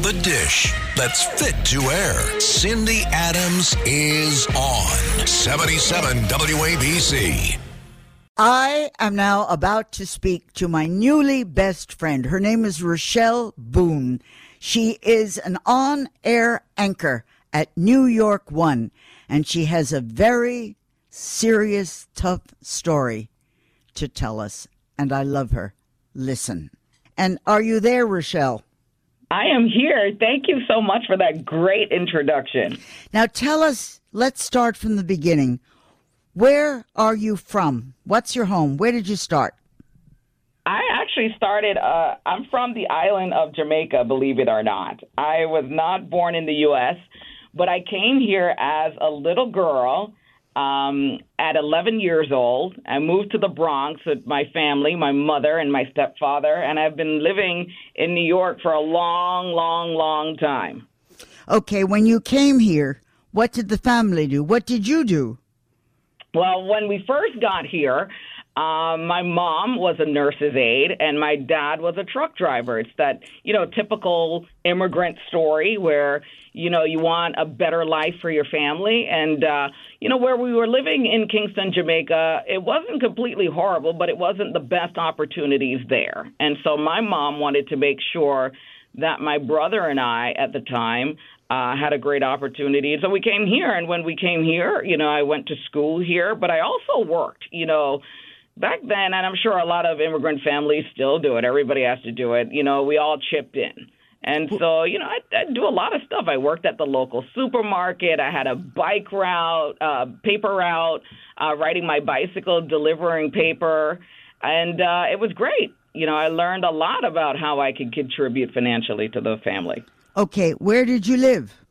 The dish that's fit to air. Cindy Adams is on 77 WABC. I am now about to speak to my newly best friend. Her name is Rochelle Boone. She is an on air anchor at New York One, and she has a very serious, tough story to tell us. And I love her. Listen. And are you there, Rochelle? I am here. Thank you so much for that great introduction. Now tell us, let's start from the beginning. Where are you from? What's your home? Where did you start? I actually started, uh, I'm from the island of Jamaica, believe it or not. I was not born in the U.S., but I came here as a little girl um, at 11 years old. I moved to the Bronx with my family, my mother and my stepfather, and I've been living in New York for a long, long, long time. Okay, when you came here, what did the family do? What did you do? Well, when we first got here, um, my mom was a nurse's aide, and my dad was a truck driver. It's that you know typical immigrant story where you know you want a better life for your family, and uh, you know where we were living in Kingston, Jamaica. It wasn't completely horrible, but it wasn't the best opportunities there, and so my mom wanted to make sure that my brother and I at the time uh, had a great opportunity. So we came here, and when we came here, you know, I went to school here, but I also worked, you know. Back then, and I'm sure a lot of immigrant families still do it. Everybody has to do it. You know, we all chipped in. And so, you know, I, I do a lot of stuff. I worked at the local supermarket. I had a bike route, uh, paper route, uh, riding my bicycle, delivering paper, and uh, it was great. You know, I learned a lot about how I could contribute financially to the family. Okay, where did you live?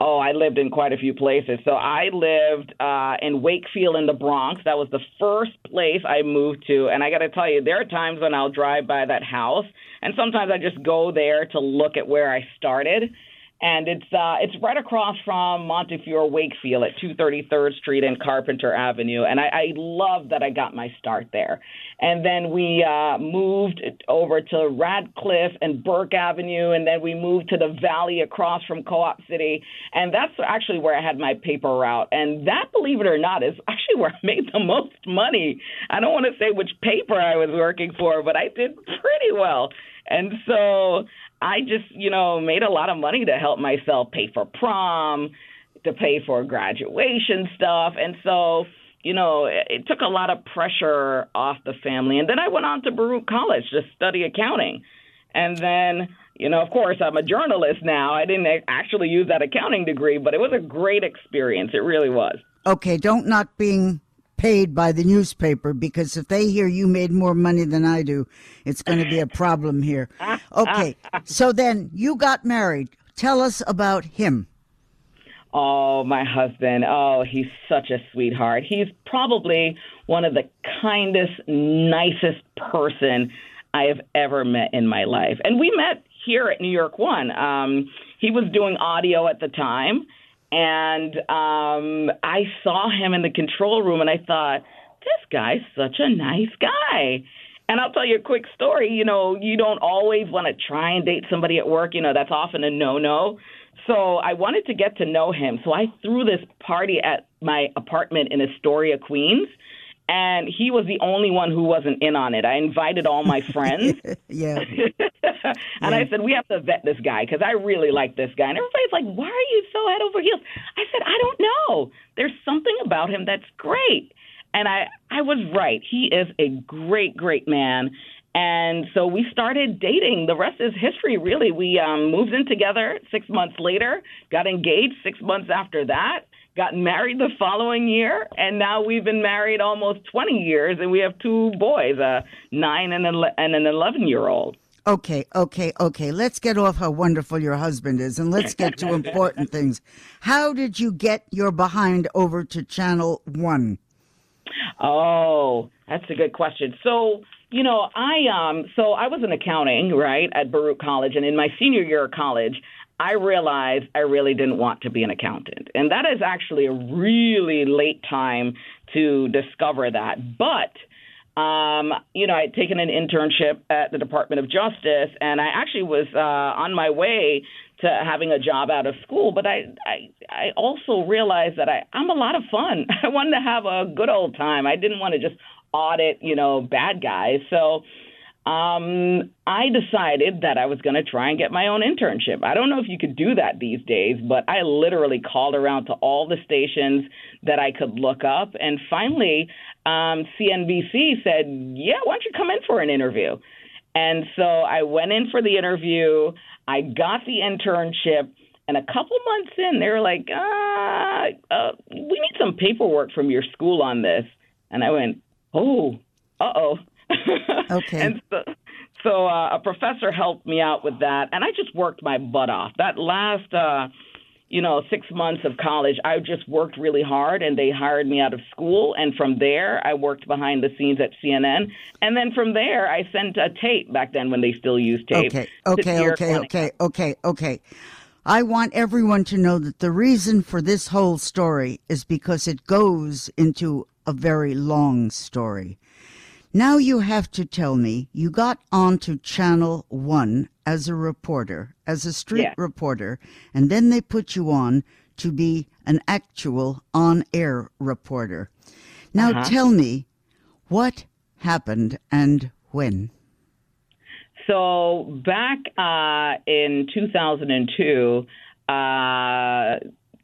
Oh, I lived in quite a few places. So I lived uh, in Wakefield in the Bronx. That was the first place I moved to. And I got to tell you, there are times when I'll drive by that house, and sometimes I just go there to look at where I started and it's uh, it's right across from Montefiore Wakefield at 233rd Street and Carpenter Avenue, and I, I love that I got my start there. And then we uh, moved over to Radcliffe and Burke Avenue, and then we moved to the Valley across from Co-op City, and that's actually where I had my paper route. And that, believe it or not, is actually where I made the most money. I don't want to say which paper I was working for, but I did pretty well. And so I just, you know, made a lot of money to help myself pay for prom, to pay for graduation stuff. And so, you know, it, it took a lot of pressure off the family. And then I went on to Baruch College to study accounting. And then, you know, of course, I'm a journalist now. I didn't actually use that accounting degree, but it was a great experience. It really was. Okay, don't knock being paid by the newspaper because if they hear you made more money than I do, it's going to be a problem here. Okay, so then you got married. Tell us about him. Oh, my husband. Oh, he's such a sweetheart. He's probably one of the kindest, nicest person I have ever met in my life. And we met here at New York One. Um, he was doing audio at the time and um, I saw him in the control room, and I thought, this guy's such a nice guy. And I'll tell you a quick story. You know, you don't always want to try and date somebody at work. You know, that's often a no no. So I wanted to get to know him. So I threw this party at my apartment in Astoria, Queens and he was the only one who wasn't in on it. I invited all my friends. yeah. and. I said, we have to vet this guy because I really like this guy. And everybody's like, why are you so head over heels? I said, I don't know. There's something about him that's great. And I, I was right. He is a great, great man. And so we started dating. The rest is history, really. We um, moved in together six months later, got engaged six months after that got married the following year, and now we've been married almost 20 years, and we have two boys, a nine and, and an 11 year old. Okay, okay, okay. Let's get off how wonderful your husband is and let's get to important things. How did you get your behind over to Channel One? Oh, that's a good question. So, you know, I um so I was in accounting, right, at Baruch College and in my senior year of college, I realized I really didn't want to be an accountant. And that is actually a really late time to discover that. But um, you know, I'd taken an internship at the Department of Justice, and I actually was uh, on my way to having a job out of school. But I, I, I also realized that I, I'm a lot of fun. I wanted to have a good old time. I didn't want to just audit, you know, bad guys. So um, I decided that I was going to try and get my own internship. I don't know if you could do that these days, but I literally called around to all the stations that I could look up. And finally, um, CNBC said, Yeah, why don't you come in for an interview? And so I went in for the interview. I got the internship. And a couple months in, they were like, uh, uh, we need some paperwork from your school on this. And I went, oh, uh oh. Okay. and so, so uh, a professor helped me out with that, and I just worked my butt off. That last, uh, you know, six months of college, I just worked really hard, and they hired me out of school. And from there, I worked behind the scenes at CNN, and then from there, I sent a tape back then when they still used tape. Okay, okay, okay, okay, okay, okay. I want everyone to know that the reason for this whole story is because it goes into a very long story. Now you have to tell me you got onto Channel 1 as a reporter, as a street Yeah. reporter, and then they put you on to be an actual on air reporter. Now Uh-huh. tell me what happened and when. So back uh, in 2002, uh,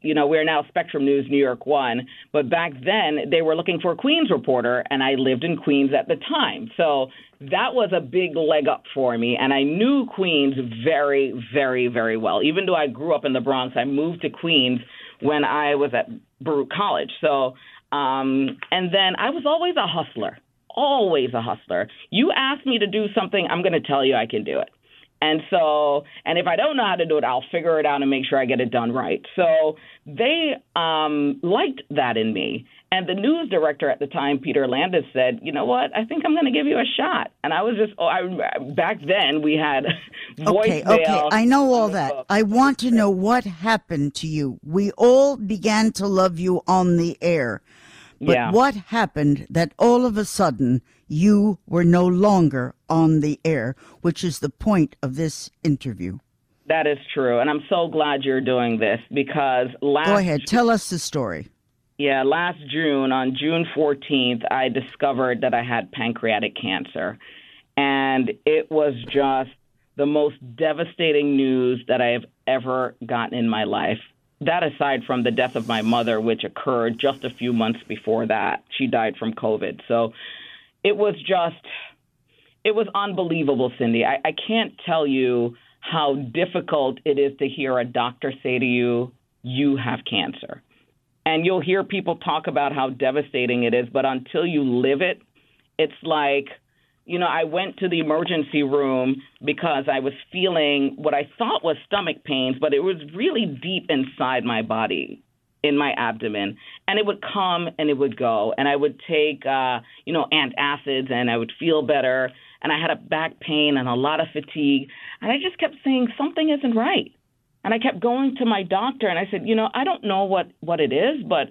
you know, we're now Spectrum News New York One, but back then they were looking for a Queens reporter, and I lived in Queens at the time. So that was a big leg up for me, and I knew Queens very, very, very well. Even though I grew up in the Bronx, I moved to Queens when I was at Baruch College. So, um, and then I was always a hustler always a hustler. You ask me to do something, I'm going to tell you I can do it. And so, and if I don't know how to do it, I'll figure it out and make sure I get it done right. So they um, liked that in me. And the news director at the time, Peter Landis, said, "You know what? I think I'm going to give you a shot." And I was just, oh, I, back then we had Okay, voicemail. okay, I know all that. I want to know what happened to you. We all began to love you on the air. But Yeah. what happened that all of a sudden you were no longer on the air, which is the point of this interview? That is true, and I'm so glad you're doing this because last Go ahead, tell us the story. Yeah, last June, on June 14th, I discovered that I had pancreatic cancer. And it was just the most devastating news that I have ever gotten in my life. That aside from the death of my mother, which occurred just a few months before that, she died from COVID. So it was just, it was unbelievable, Cindy. I, I can't tell you how difficult it is to hear a doctor say to you, you have cancer and you'll hear people talk about how devastating it is, but until you live it, it's like, you know, I went to the emergency room because I was feeling what I thought was stomach pains, but it was really deep inside my body, in my abdomen, and it would come and it would go, and I would take, uh, you know, antacids, and I would feel better, and I had a back pain and a lot of fatigue, and I just kept saying something isn't right. And I kept going to my doctor and I said, you know, I don't know what, what it is, but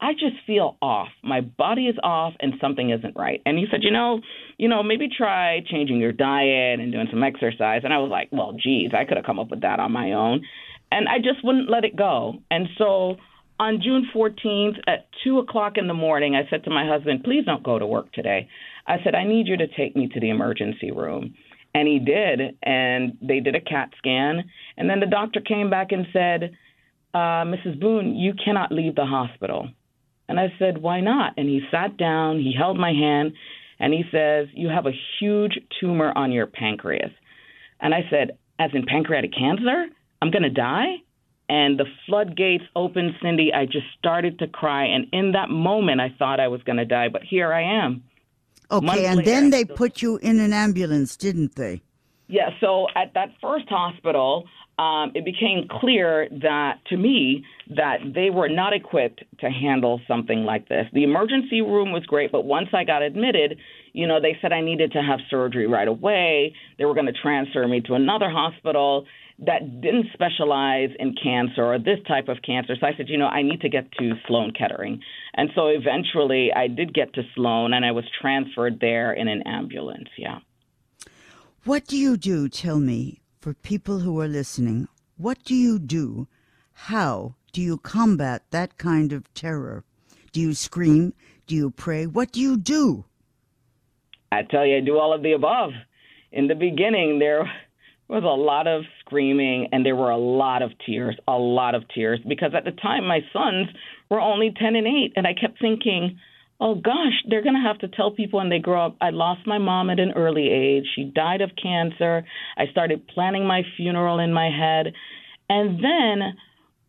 I just feel off. My body is off and something isn't right. And he said, you know, you know, maybe try changing your diet and doing some exercise. And I was like, well, geez, I could have come up with that on my own. And I just wouldn't let it go. And so on June 14th at 2 o'clock in the morning, I said to my husband, please don't go to work today. I said, I need you to take me to the emergency room. And he did, and they did a CAT scan. And then the doctor came back and said, uh, Mrs. Boone, you cannot leave the hospital. And I said, Why not? And he sat down, he held my hand, and he says, You have a huge tumor on your pancreas. And I said, As in pancreatic cancer? I'm going to die? And the floodgates opened, Cindy. I just started to cry. And in that moment, I thought I was going to die, but here I am. Okay, Months and later, then they put you in an ambulance, didn't they? Yeah, so at that first hospital, um, it became clear that to me that they were not equipped to handle something like this. The emergency room was great, but once I got admitted, You know, they said I needed to have surgery right away. They were going to transfer me to another hospital that didn't specialize in cancer or this type of cancer. So I said, you know, I need to get to Sloan Kettering. And so eventually I did get to Sloan and I was transferred there in an ambulance. Yeah. What do you do, tell me, for people who are listening? What do you do? How do you combat that kind of terror? Do you scream? Do you pray? What do you do? I tell you, I do all of the above. In the beginning, there was a lot of screaming and there were a lot of tears, a lot of tears, because at the time my sons were only 10 and 8. And I kept thinking, oh gosh, they're going to have to tell people when they grow up. I lost my mom at an early age. She died of cancer. I started planning my funeral in my head. And then,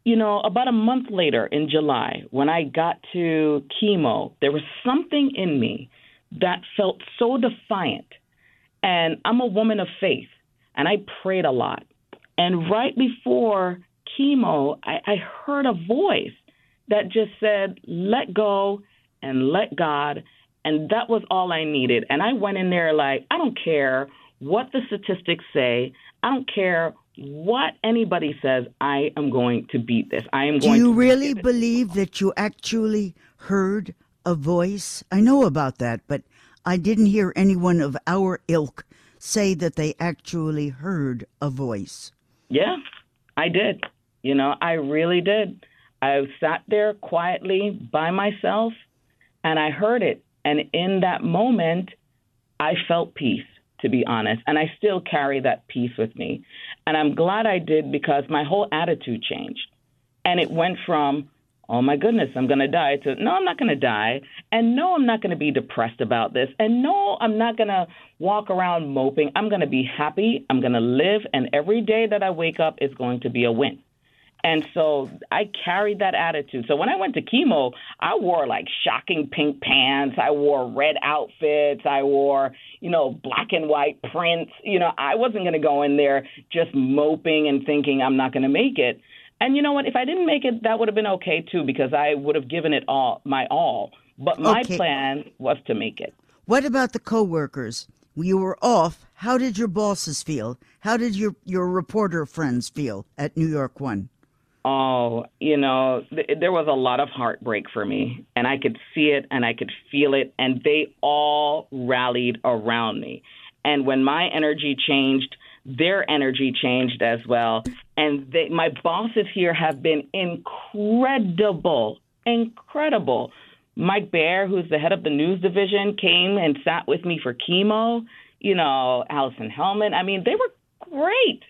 you know, about a month later in July, when I got to chemo, there was something in me that felt so defiant. And I'm a woman of faith, and I prayed a lot. And right before chemo, I, I heard a voice that just said, let go and let God. And that was all I needed. And I went in there like, I don't care what the statistics say. I don't care what anybody says. I am going to beat this. I am Do going you to really believe that you actually heard a voice? I know about that, but I didn't hear anyone of our ilk say that they actually heard a voice. Yeah, I did. You know, I really did. I sat there quietly by myself and I heard it. And in that moment, I felt peace, to be honest. And I still carry that peace with me. And I'm glad I did because my whole attitude changed. And it went from, oh my goodness, I'm going to die to, no, I'm not going to die. And no, I'm not going to be depressed about this. And no, I'm not going to walk around moping. I'm going to be happy. I'm going to live. And every day that I wake up is going to be a win. And so I carried that attitude. So when I went to chemo, I wore like shocking pink pants. I wore red outfits. I wore, you know, black and white prints. You know, I wasn't going to go in there just moping and thinking I'm not going to make it. And you know what? If I didn't make it, that would have been okay too because I would have given it all my all. But my Okay. plan was to make it. What about the coworkers? You were off. How did your bosses feel? How did your, your reporter friends feel at New York One? Oh, you know, th- there was a lot of heartbreak for me, and I could see it and I could feel it, and they all rallied around me. And when my energy changed, their energy changed as well. And they, my bosses here have been incredible, incredible. Mike Bear, who's the head of the news division, came and sat with me for chemo. You know, Allison Hellman. I mean, they were great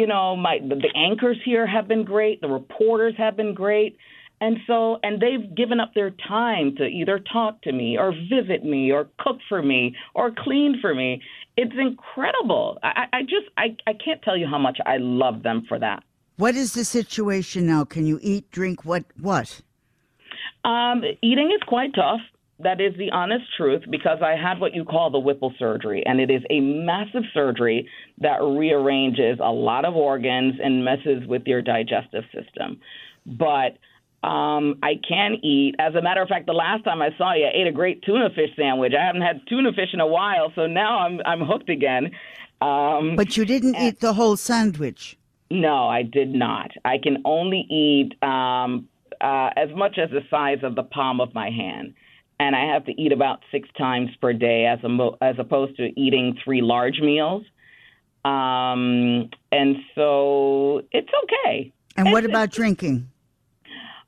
you know my the, the anchors here have been great the reporters have been great and so and they've given up their time to either talk to me or visit me or cook for me or clean for me it's incredible i, I I just I, I can't tell you how much i love them for that What is the situation now? Can you eat, drink, what, what? Um, eating is quite tough. That is the honest truth because I had what you call the Whipple surgery, and it is a massive surgery that rearranges a lot of organs and messes with your digestive system. But um, I can eat. As a matter of fact, the last time I saw you, I ate a great tuna fish sandwich. I haven't had tuna fish in a while, so now I'm I'm hooked again. Um, But you didn't eat the whole sandwich. no, I did not. I can only eat um, uh, as much as the size of the palm of my hand, and I have to eat about six times per day, as a mo- as opposed to eating three large meals. Um, and so it's okay. And what about drinking?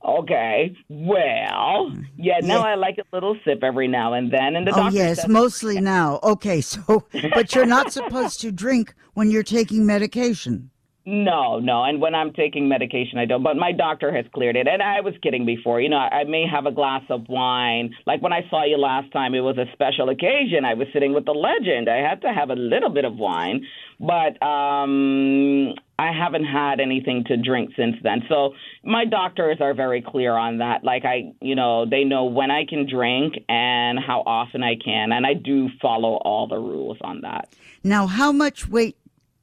Okay, well, yeah. Now Yeah. I like a little sip every now and then, and the Oh, yes, mostly now. Okay, so, but you're not supposed to drink when you're taking medication. No, no. And when I'm taking medication, I don't. But my doctor has cleared it. And I was kidding before. You know, I may have a glass of wine. Like when I saw you last time, it was a special occasion. I was sitting with the legend. I had to have a little bit of wine. But um, I haven't had anything to drink since then. So my doctors are very clear on that. Like I, you know, they know when I can drink and how often I can. And I do follow all the rules on that. Now, how much weight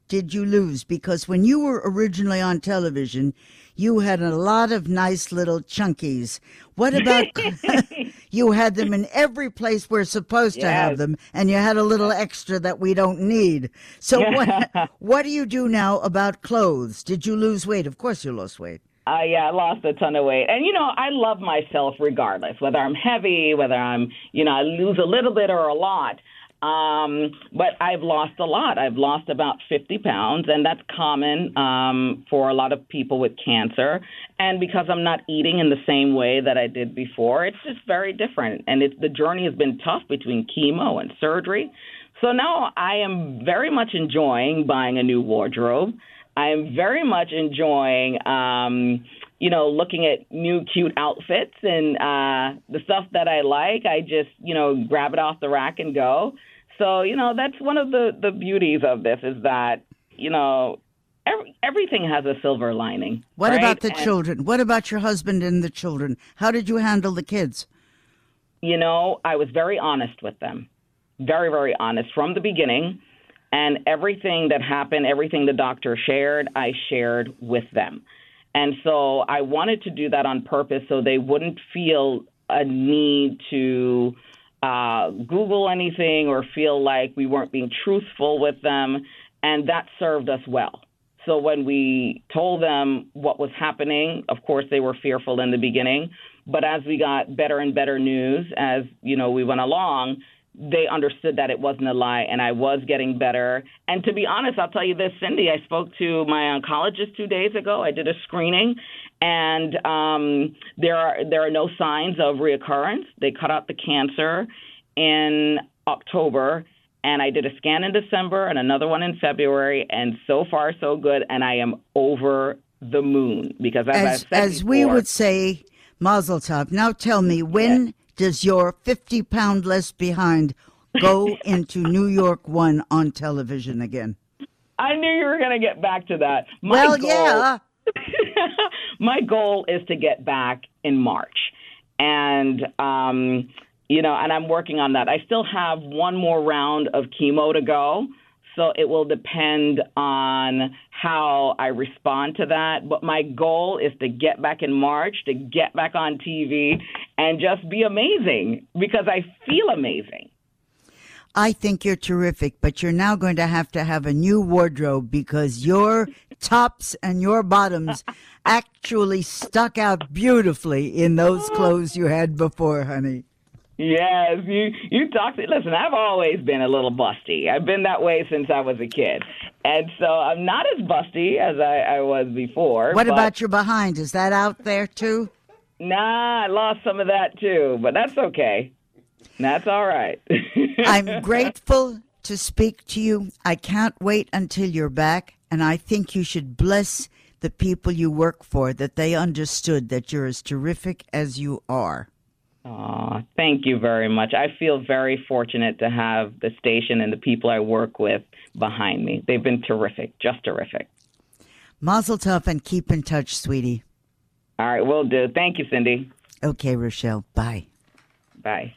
did you lose? Because when you were originally on television, you had a lot of nice little chunkies. What about you had them in every place we're supposed to have them, and you had a little extra that we don't need. So what what do you do now about clothes? Did you lose weight? Of course you lost weight. Uh, yeah, I lost a ton of weight. And, you know, I love myself regardless, whether I'm heavy, whether I'm, you know, I lose a little bit or a lot. Um, but I've lost a lot. I've lost about 50 pounds, and that's common um, for a lot of people with cancer. And because I'm not eating in the same way that I did before, it's just very different. And it's, the journey has been tough between chemo and surgery. So now I am very much enjoying buying a new wardrobe. I am very much enjoying, um, you know, looking at new cute outfits and uh, the stuff that I like. I just, you know, grab it off the rack and go. So, you know, that's one of the the beauties of this is that, you know, every, everything has a silver lining. What right? about the And- children? What about your husband and the children? How did you handle the kids? you know, I was very honest with them, very, very honest from the beginning. And everything that happened, everything the doctor shared, I shared with them. And so I wanted to do that on purpose so they wouldn't feel a need to uh, Google anything or feel like we weren't being truthful with them. And that served us well. So when we told them what was happening, of course they were fearful in the beginning, but as we got better and better news as, you know, we went along, they understood that it wasn't a lie and I was getting better. And to be honest, I'll tell you this, Cindy, I spoke to my oncologist 2 days ago. I did a screening and um there are there are no signs of reoccurrence. They cut out the cancer in October and I did a scan in December and another one in February, and so far so good. And I am over the moon because as, As as we would say, Mazel Tov. Now tell me, when does your fifty pound less behind go into New York One on television again? I knew you were going to get back to that. My well, goal, yeah. my goal is to get back in March, and um, you know, and I'm working on that. I still have one more round of chemo to go, so it will depend on how I respond to that. But my goal is to get back in March, to get back on TV, and just be amazing because I feel amazing. I think you're terrific, but you're now going to have to have a new wardrobe because your tops and your bottoms actually stuck out beautifully in those oh. clothes you had before, honey. Yes, you you talked. Listen, I've always been a little busty. I've been that way since I was a kid, and so I'm not as busty as I, I was before. What but- about your behind? Is that out there too? Nah, I lost some of that too, but that's okay. That's all right. I'm grateful to speak to you. I can't wait until you're back, and I think you should bless the people you work for that they understood that you're as terrific as you are. Aw, thank you very much. I feel very fortunate to have the station and the people I work with behind me. They've been terrific, just terrific. Mazel tov and keep in touch, sweetie. All right, will do. Thank you, Cindy. Okay, Rochelle. Bye. Bye.